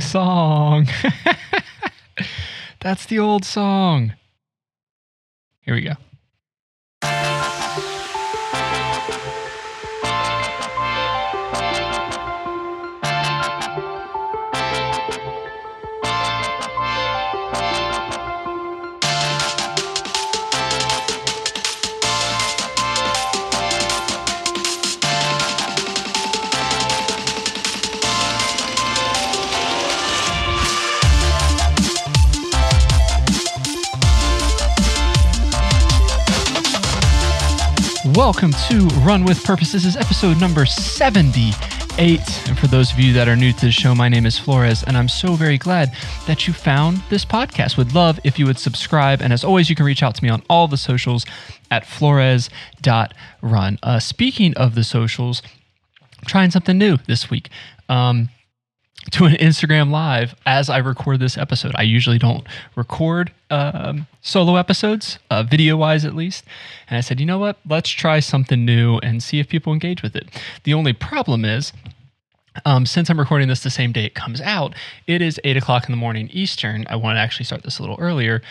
song. That's the old song. Here we go. Welcome to Run with Purpose. This is episode number 78. And for those of you that are new to the show, my name is Flores, and I'm so very glad that you found this podcast. Would love if you would subscribe. And as always, you can reach out to me on all the socials at flores.run. Uh, speaking of the socials, trying something new this week. Um, to an Instagram live as I record this episode. I usually don't record um, solo episodes, uh, video wise at least. And I said, you know what? Let's try something new and see if people engage with it. The only problem is, um, since I'm recording this the same day it comes out, it is 8 o'clock in the morning Eastern. I want to actually start this a little earlier.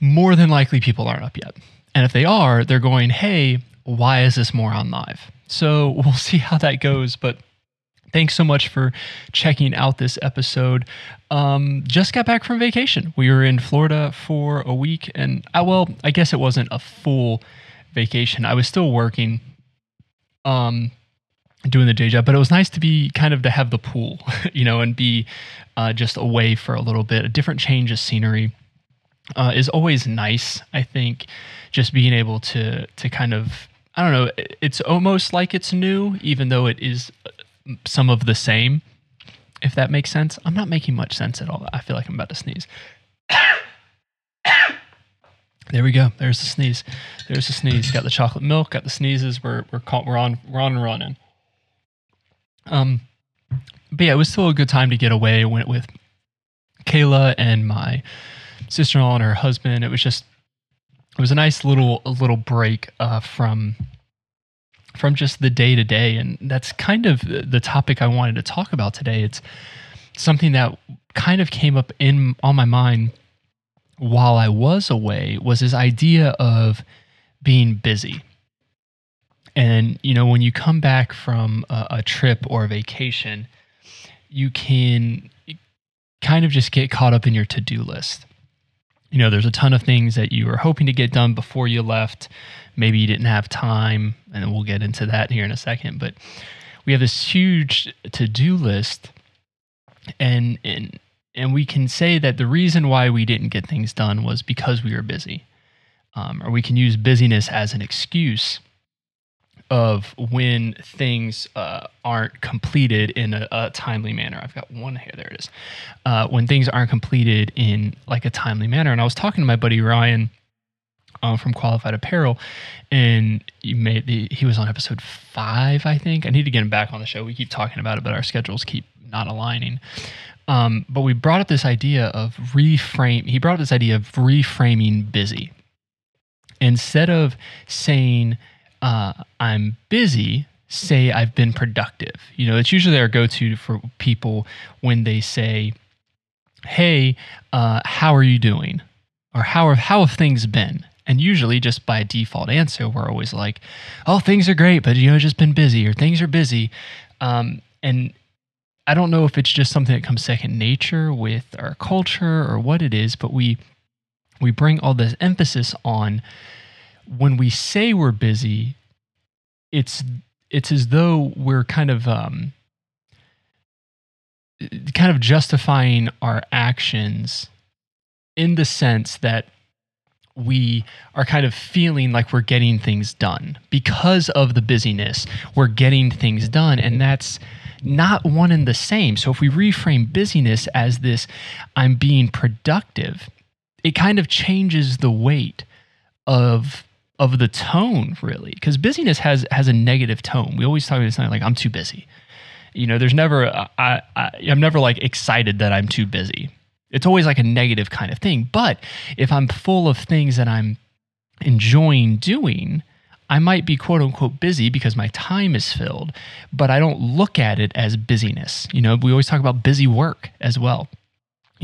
More than likely, people aren't up yet. And if they are, they're going, hey, why is this more on live? So we'll see how that goes. But thanks so much for checking out this episode. Um, just got back from vacation. We were in Florida for a week, and I, uh, well, I guess it wasn't a full vacation. I was still working, um, doing the day job, but it was nice to be kind of to have the pool, you know, and be uh, just away for a little bit. A different change of scenery uh, is always nice. I think just being able to to kind of I don't know. It's almost like it's new, even though it is some of the same, if that makes sense. I'm not making much sense at all. I feel like I'm about to sneeze. There we go. There's the sneeze. There's the sneeze. Got the chocolate milk. Got the sneezes. We're we're caught, we're on we're on running. Um, but yeah, it was still a good time to get away. Went with Kayla and my sister-in-law and her husband. It was just it was a nice little little break uh, from from just the day to day. And that's kind of the topic I wanted to talk about today. It's something that kind of came up in on my mind while I was away was this idea of being busy. And you know, when you come back from a, a trip or a vacation, you can kind of just get caught up in your to-do list. You know, there's a ton of things that you were hoping to get done before you left. Maybe you didn't have time, and we'll get into that here in a second. But we have this huge to do list, and and and we can say that the reason why we didn't get things done was because we were busy, um, or we can use busyness as an excuse of when things uh, aren't completed in a, a, timely manner. I've got one here. There it is. Uh, when things aren't completed in like a timely manner. And I was talking to my buddy Ryan uh, from Qualified Apparel, and he made the, he was on episode five, I think. I need to get him back on the show. We keep talking about it, but our schedules keep not aligning. Um, but we brought up this idea of reframe. He brought up this idea of reframing busy. Instead of saying uh, I'm busy, say I've been productive. You know, it's usually our go-to for people when they say, "Hey, uh, how are you doing?" or "How have how have things been?" And usually, just by default answer, we're always like, "Oh, things are great, but you know, just been busy," or "Things are busy." Um, and I don't know if it's just something that comes second nature with our culture or what it is, but we we bring all this emphasis on when we say we're busy. It's it's as though we're kind of um, kind of justifying our actions in the sense that we are kind of feeling like we're getting things done because of the busyness we're getting things done and that's not one and the same so if we reframe busyness as this i'm being productive it kind of changes the weight of of the tone really because busyness has has a negative tone we always talk about something like i'm too busy you know there's never uh, I, I i'm never like excited that i'm too busy it's always like a negative kind of thing. But if I'm full of things that I'm enjoying doing, I might be quote unquote busy because my time is filled, but I don't look at it as busyness. You know, we always talk about busy work as well.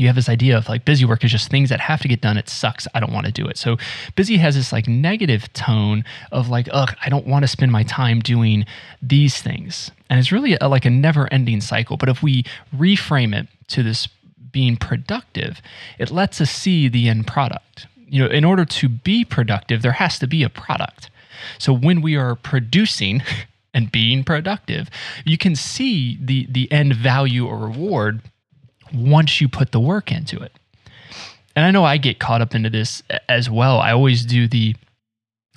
You have this idea of like busy work is just things that have to get done. It sucks. I don't want to do it. So busy has this like negative tone of like, ugh, I don't want to spend my time doing these things. And it's really a, like a never ending cycle. But if we reframe it to this being productive, it lets us see the end product. You know, in order to be productive, there has to be a product. So when we are producing and being productive, you can see the the end value or reward once you put the work into it. And I know I get caught up into this as well. I always do the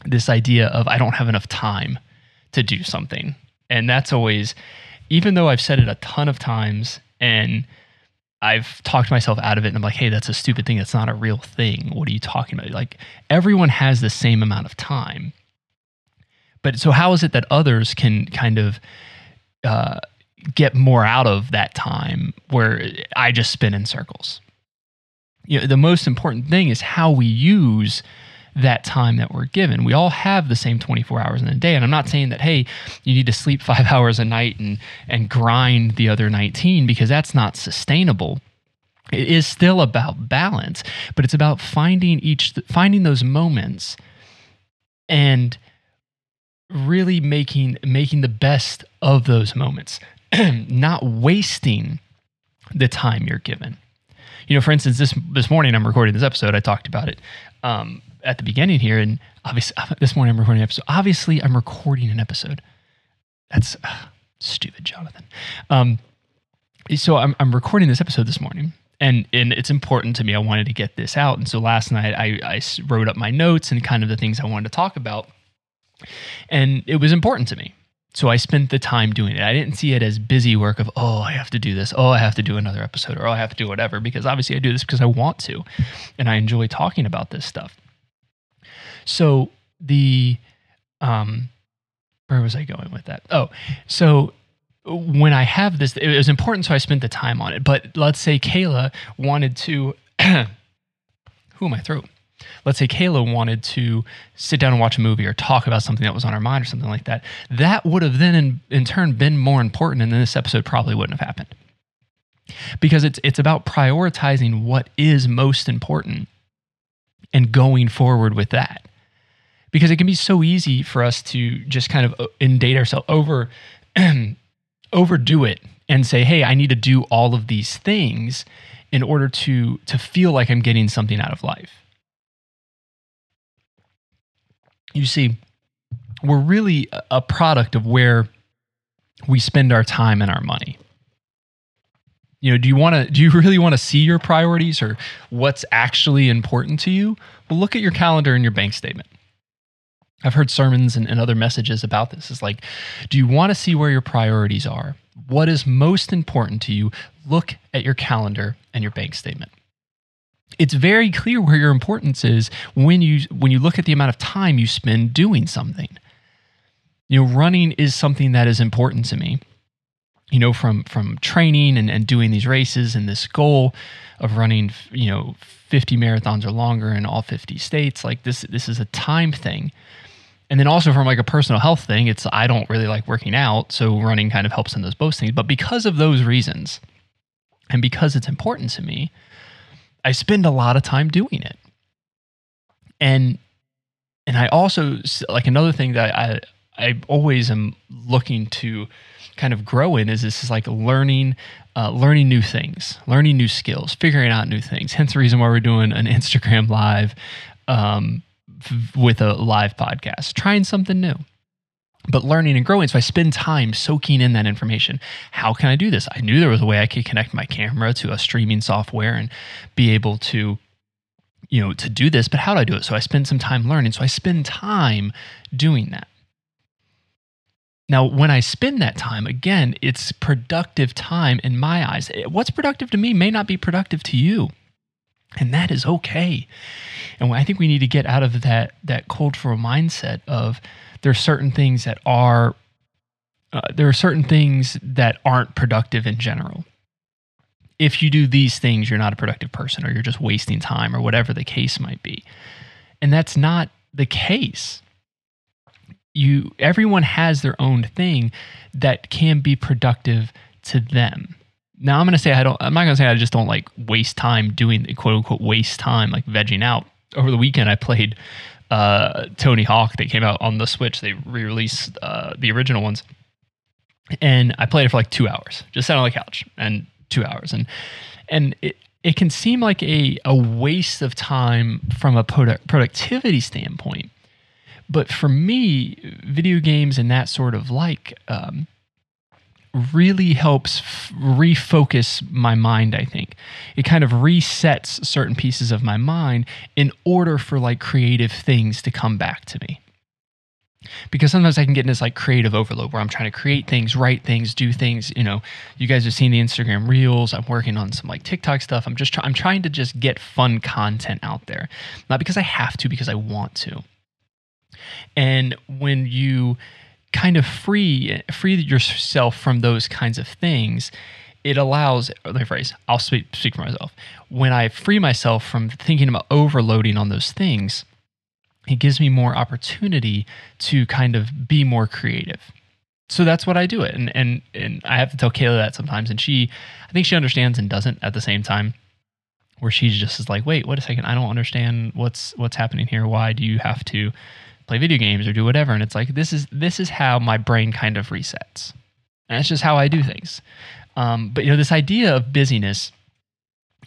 this idea of I don't have enough time to do something. And that's always even though I've said it a ton of times and I've talked myself out of it and I'm like, hey, that's a stupid thing. That's not a real thing. What are you talking about? Like, everyone has the same amount of time. But so, how is it that others can kind of uh, get more out of that time where I just spin in circles? You know, the most important thing is how we use that time that we're given. We all have the same 24 hours in a day. And I'm not saying that, hey, you need to sleep five hours a night and, and grind the other 19 because that's not sustainable. It is still about balance, but it's about finding each, finding those moments and really making, making the best of those moments, not wasting the time you're given you know, for instance, this this morning I'm recording this episode. I talked about it. Um, at the beginning here, and obviously this morning I'm recording an episode. Obviously, I'm recording an episode. That's uh, stupid, Jonathan. Um, so I'm I'm recording this episode this morning, and and it's important to me. I wanted to get this out, and so last night I I wrote up my notes and kind of the things I wanted to talk about, and it was important to me. So I spent the time doing it. I didn't see it as busy work of, oh, I have to do this. Oh, I have to do another episode or oh, I have to do whatever because obviously I do this because I want to and I enjoy talking about this stuff. So the um where was I going with that? Oh, so when I have this, it was important, so I spent the time on it. But let's say Kayla wanted to, who am I through? Let's say Kayla wanted to sit down and watch a movie or talk about something that was on her mind or something like that. That would have then, in, in turn, been more important, and then this episode probably wouldn't have happened. Because it's it's about prioritizing what is most important and going forward with that because it can be so easy for us to just kind of uh, indate ourselves over overdo it and say hey i need to do all of these things in order to to feel like i'm getting something out of life you see we're really a product of where we spend our time and our money you know do you want to do you really want to see your priorities or what's actually important to you well look at your calendar and your bank statement I've heard sermons and, and other messages about this. Is like, do you want to see where your priorities are? What is most important to you? Look at your calendar and your bank statement. It's very clear where your importance is when you when you look at the amount of time you spend doing something. You know, running is something that is important to me. You know, from from training and, and doing these races and this goal of running, you know, 50 marathons or longer in all 50 states. Like this, this is a time thing and then also from like a personal health thing it's i don't really like working out so running kind of helps in those both things but because of those reasons and because it's important to me i spend a lot of time doing it. And and i also like another thing that i i always am looking to kind of grow in is this is like learning uh, learning new things learning new skills figuring out new things. Hence the reason why we're doing an instagram live um, with a live podcast, trying something new but learning and growing. So I spend time soaking in that information. How can I do this? I knew there was a way I could connect my camera to a streaming software and be able to, you know, to do this, but how do I do it? So I spend some time learning. So I spend time doing that. Now, when I spend that time, again, it's productive time in my eyes. Eh, what's productive to me may not be productive to you. And that is okay. And I think we need to get out of that that cultural mindset of there's certain things that are uh, there are certain things that aren't productive in general. If you do these things, you're not a productive person or you're just wasting time or whatever the case might be. And that's not the case. you everyone has their own thing that can be productive to them. Now I'm gonna say I don't. I'm not gonna say I just don't like waste time doing quote unquote waste time like vegging out. Over the weekend, I played uh, Tony Hawk. They came out on the Switch. They re-released uh, the original ones, and I played it for like two hours. Just sat on the couch and two hours, and and it it can seem like a a waste of time from a product, productivity standpoint. But for me, video games and that sort of like um, really helps f- refocus my mind i think. It kind of resets certain pieces of my mind in order for like creative things to come back to me. Because sometimes i can get in this like creative overload where i'm trying to create things write things do things you know. You guys have seen the instagram reels. I'm working on some like tiktok stuff. I'm just try- i'm trying to just get fun content out there. Not because i have to because i want to. And when you kind of free free yourself from those kinds of things it allows let me phrase i'll speak, speak for myself. When i free myself from thinking about overloading on those things it gives me more opportunity to kind of be more creative. So that's what i do it. And and and i have to tell kayla that sometimes. And she i think she understands and doesn't at the same time where she just is like wait wait a second. I don't understand what's what's happening here. Why do you have to play video games or do whatever and it's like this is this is how my brain kind of resets. And that's just how i do things. Um, but you know this idea of busyness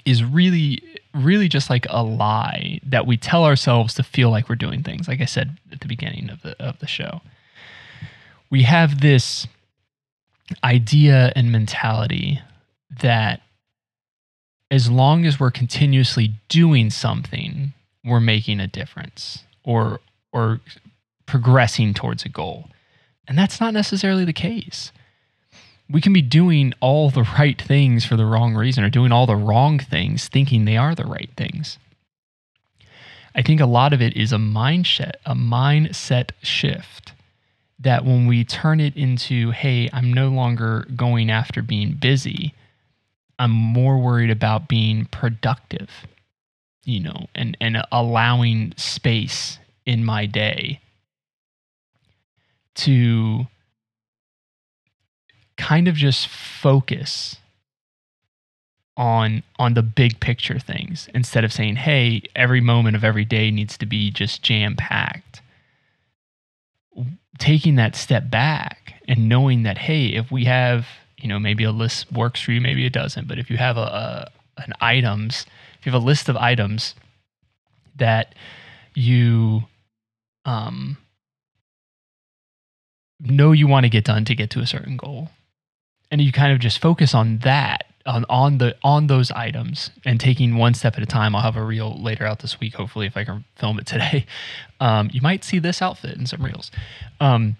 is really really just like a lie that we tell ourselves to feel like we're doing things like i said at the beginning of the of the show. We have this idea and mentality that as long as we're continuously doing something we're making a difference or or progressing towards a goal. And that's not necessarily the case. We can be doing all the right things for the wrong reason or doing all the wrong things thinking they are the right things. I think a lot of it is a mindset, a mindset shift that when we turn it into, hey, I'm no longer going after being busy, I'm more worried about being productive, you know, and, and allowing space in my day to kind of just focus on on the big picture things instead of saying hey every moment of every day needs to be just jam packed taking that step back and knowing that hey if we have you know maybe a list works for you maybe it doesn't but if you have a, a an items if you have a list of items that you um, know you want to get done to get to a certain goal. And you kind of just focus on that on, on the on those items and taking one step at a time. I'll have a reel later out this week hopefully if i can film it today. Um, you might see this outfit in some reels. Um,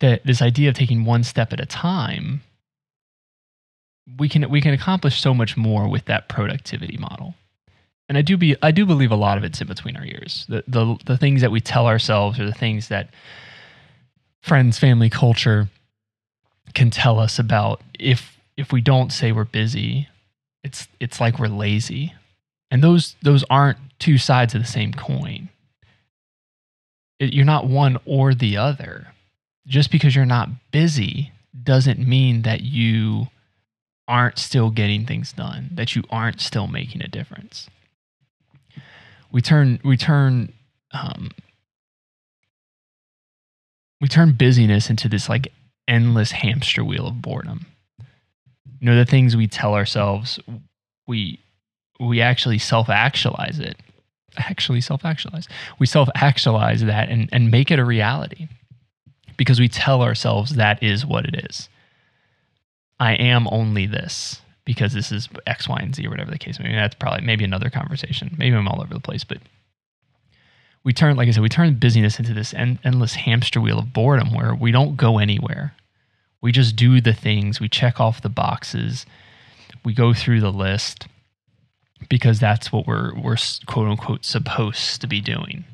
that this idea of taking one step at a time we can we can accomplish so much more with that productivity model and I do be I do believe a lot of it's in between our ears. The the the things that we tell ourselves or the things that friends, family, culture can tell us about if if we don't say we're busy, it's it's like we're lazy. And those those aren't two sides of the same coin. It, you're not one or the other. Just because you're not busy doesn't mean that you aren't still getting things done, that you aren't still making a difference we turn we turn um, we turn busyness into this like endless hamster wheel of boredom. You know the things we tell ourselves we we actually self-actualize it. Actually self-actualize. We self-actualize that and, and make it a reality. Because we tell ourselves that is what it is. I am only this because this is X, Y, and Z or whatever the case may be. That's probably maybe another conversation. Maybe I'm all over the place, but we turn, like I said, we turn busyness into this end, endless hamster wheel of boredom where we don't go anywhere. We just do the things, we check off the boxes, we go through the list because that's what we're we're quote unquote supposed to be doing.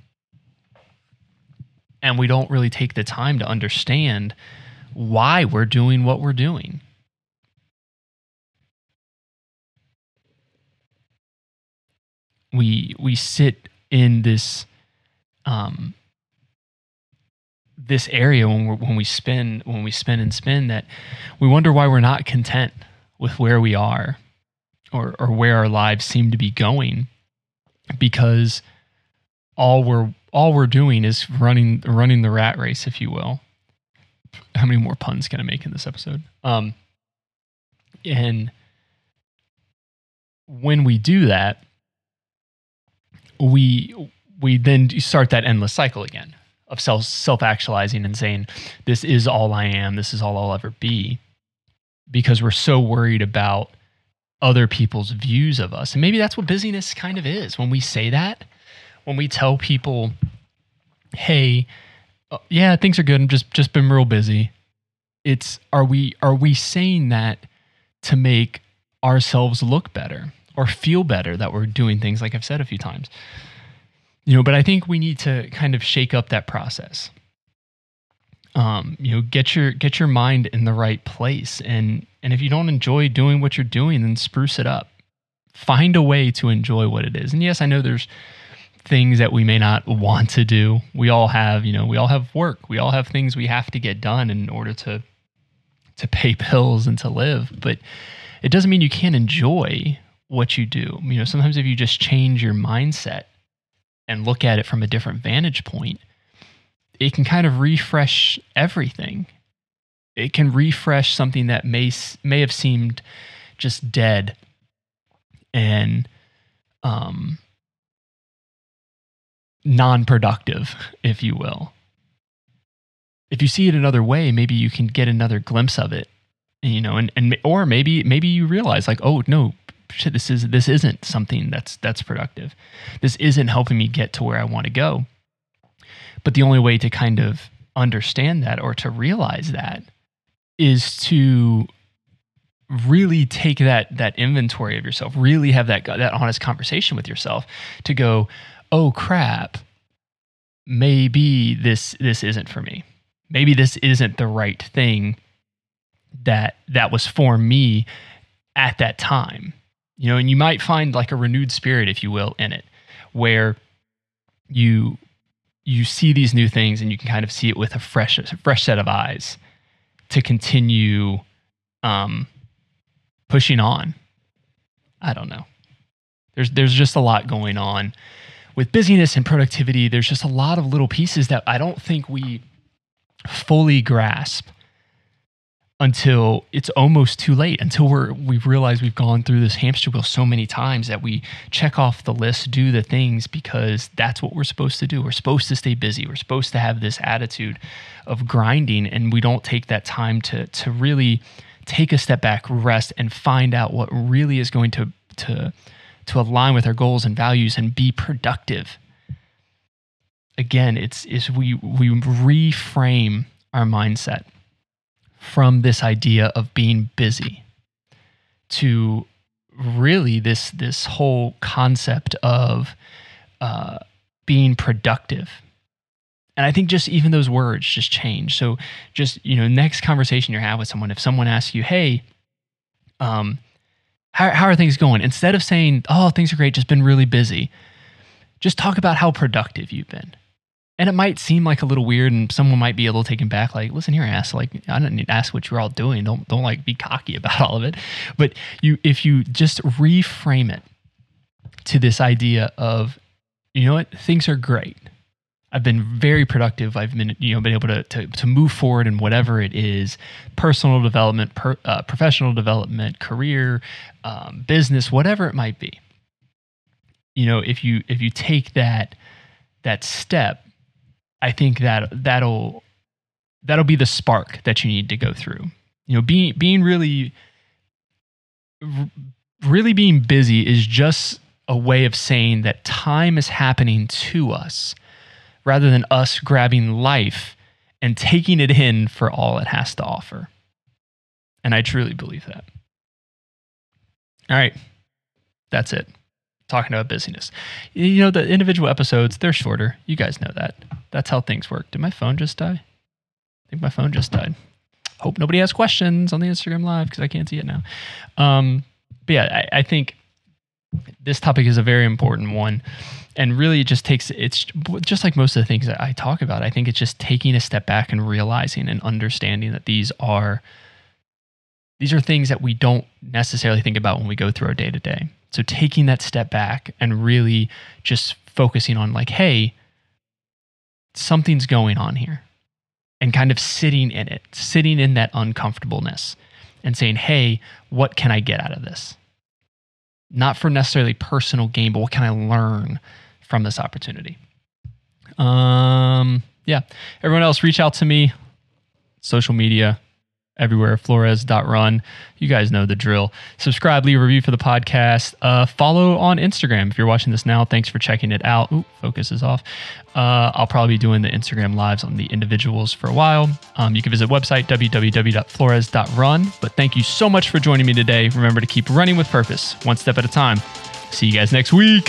And we don't really take the time to understand why we're doing what we're doing. We we sit in this um this area when we when we spin when we spin and spin that we wonder why we're not content with where we are or or where our lives seem to be going because all we're all we're doing is running running the rat race if you will. How many more puns can i make in this episode? Um and when we do that we we then start that endless cycle again of self self actualizing and saying this is all I am, this is all I'll ever be, because we're so worried about other people's views of us. And maybe that's what busyness kind of is. When we say that, when we tell people, "Hey, uh, yeah, things are good. I'm just just been real busy." It's are we are we saying that to make ourselves look better or feel better that we're doing things like I've said a few times? you know but i think we need to kind of shake up that process. Um, you know get your get your mind in the right place. And and if you don't enjoy doing what you're doing then spruce it up. Find a way to enjoy what it is. And yes i know there's things that we may not want to do. We all have you know we all have work. We all have things we have to get done in order to to pay bills and to live. But it doesn't mean you can't enjoy what you do you know sometimes if you just change your mindset and look at it from a different vantage point, it can kind of refresh everything. It can refresh something that may may have seemed just dead and um, non-productive, if you will. If you see it another way, maybe you can get another glimpse of it, you know, and, and or maybe maybe you realize like, oh no, shit, this is this isn't something that's that's productive. This isn't helping me get to where I want to go. But the only way to kind of understand that or to realize that is to really take that that inventory of yourself, really have that that honest conversation with yourself to go, "Oh crap, maybe this this isn't for me. Maybe this isn't the right thing that that was for me at that time." You know, and you might find like a renewed spirit, if you will, in it, where you you see these new things and you can kind of see it with a fresh a fresh set of eyes to continue um, pushing on. I don't know. There's there's just a lot going on with busyness and productivity. There's just a lot of little pieces that I don't think we fully grasp until it's almost too late until we're we realize we've gone through this hamster wheel so many times that we check off the list do the things because that's what we're supposed to do. We're supposed to stay busy. We're supposed to have this attitude of grinding and we don't take that time to to really take a step back rest and find out what really is going to to to align with our goals and values and be productive. Again it's is we we reframe our mindset from this idea of being busy to really this this whole concept of uh, being productive. And i think just even those words just change. So just you know next conversation you have with someone if someone asks you hey um how, how are things going? Instead of saying oh things are great just been really busy just talk about how productive you've been and it might seem like a little weird and someone might be a little taken back like listen here ass like i don't need to ask what you're all doing. Don't don't like be cocky about all of it. But you if you just reframe it to this idea of you know what? Things are great. I've been very productive. I've been you know been able to to, to move forward in whatever it is personal development per, uh, professional development career um, business whatever it might be. You know if you if you take that that step I think that that'll that'll be the spark that you need to go through. You know, being being really really being busy is just a way of saying that time is happening to us rather than us grabbing life and taking it in for all it has to offer. And I truly believe that. All right. That's it talking about busyness. You know, the individual episodes, they're shorter. You guys know that. That's how things work. Did my phone just die? I think my phone just died. Hope nobody has questions on the Instagram live because I can't see it now. Um, but yeah, I, I think this topic is a very important one and really it just takes it's just like most of the things that I talk about. I think it's just taking a step back and realizing and understanding that these are these are things that we don't necessarily think about when we go through our day to day. So taking that step back and really just focusing on like, hey, something's going on here. And kind of sitting in it, sitting in that uncomfortableness and saying, hey, what can I get out of this? Not for necessarily personal gain, but what can I learn from this opportunity? Um, yeah. Everyone else, reach out to me, social media, everywhere flores.run you guys know the drill. Subscribe leave a review for the podcast. Uh, follow on instagram. If you're watching this now thanks for checking it out. Ooh, focus is off. Uh, i'll probably be doing the instagram lives on the individuals for a while. Um, you can visit website www.flores.run but thank you so much for joining me today. Remember to keep running with purpose one step at a time. See you guys next week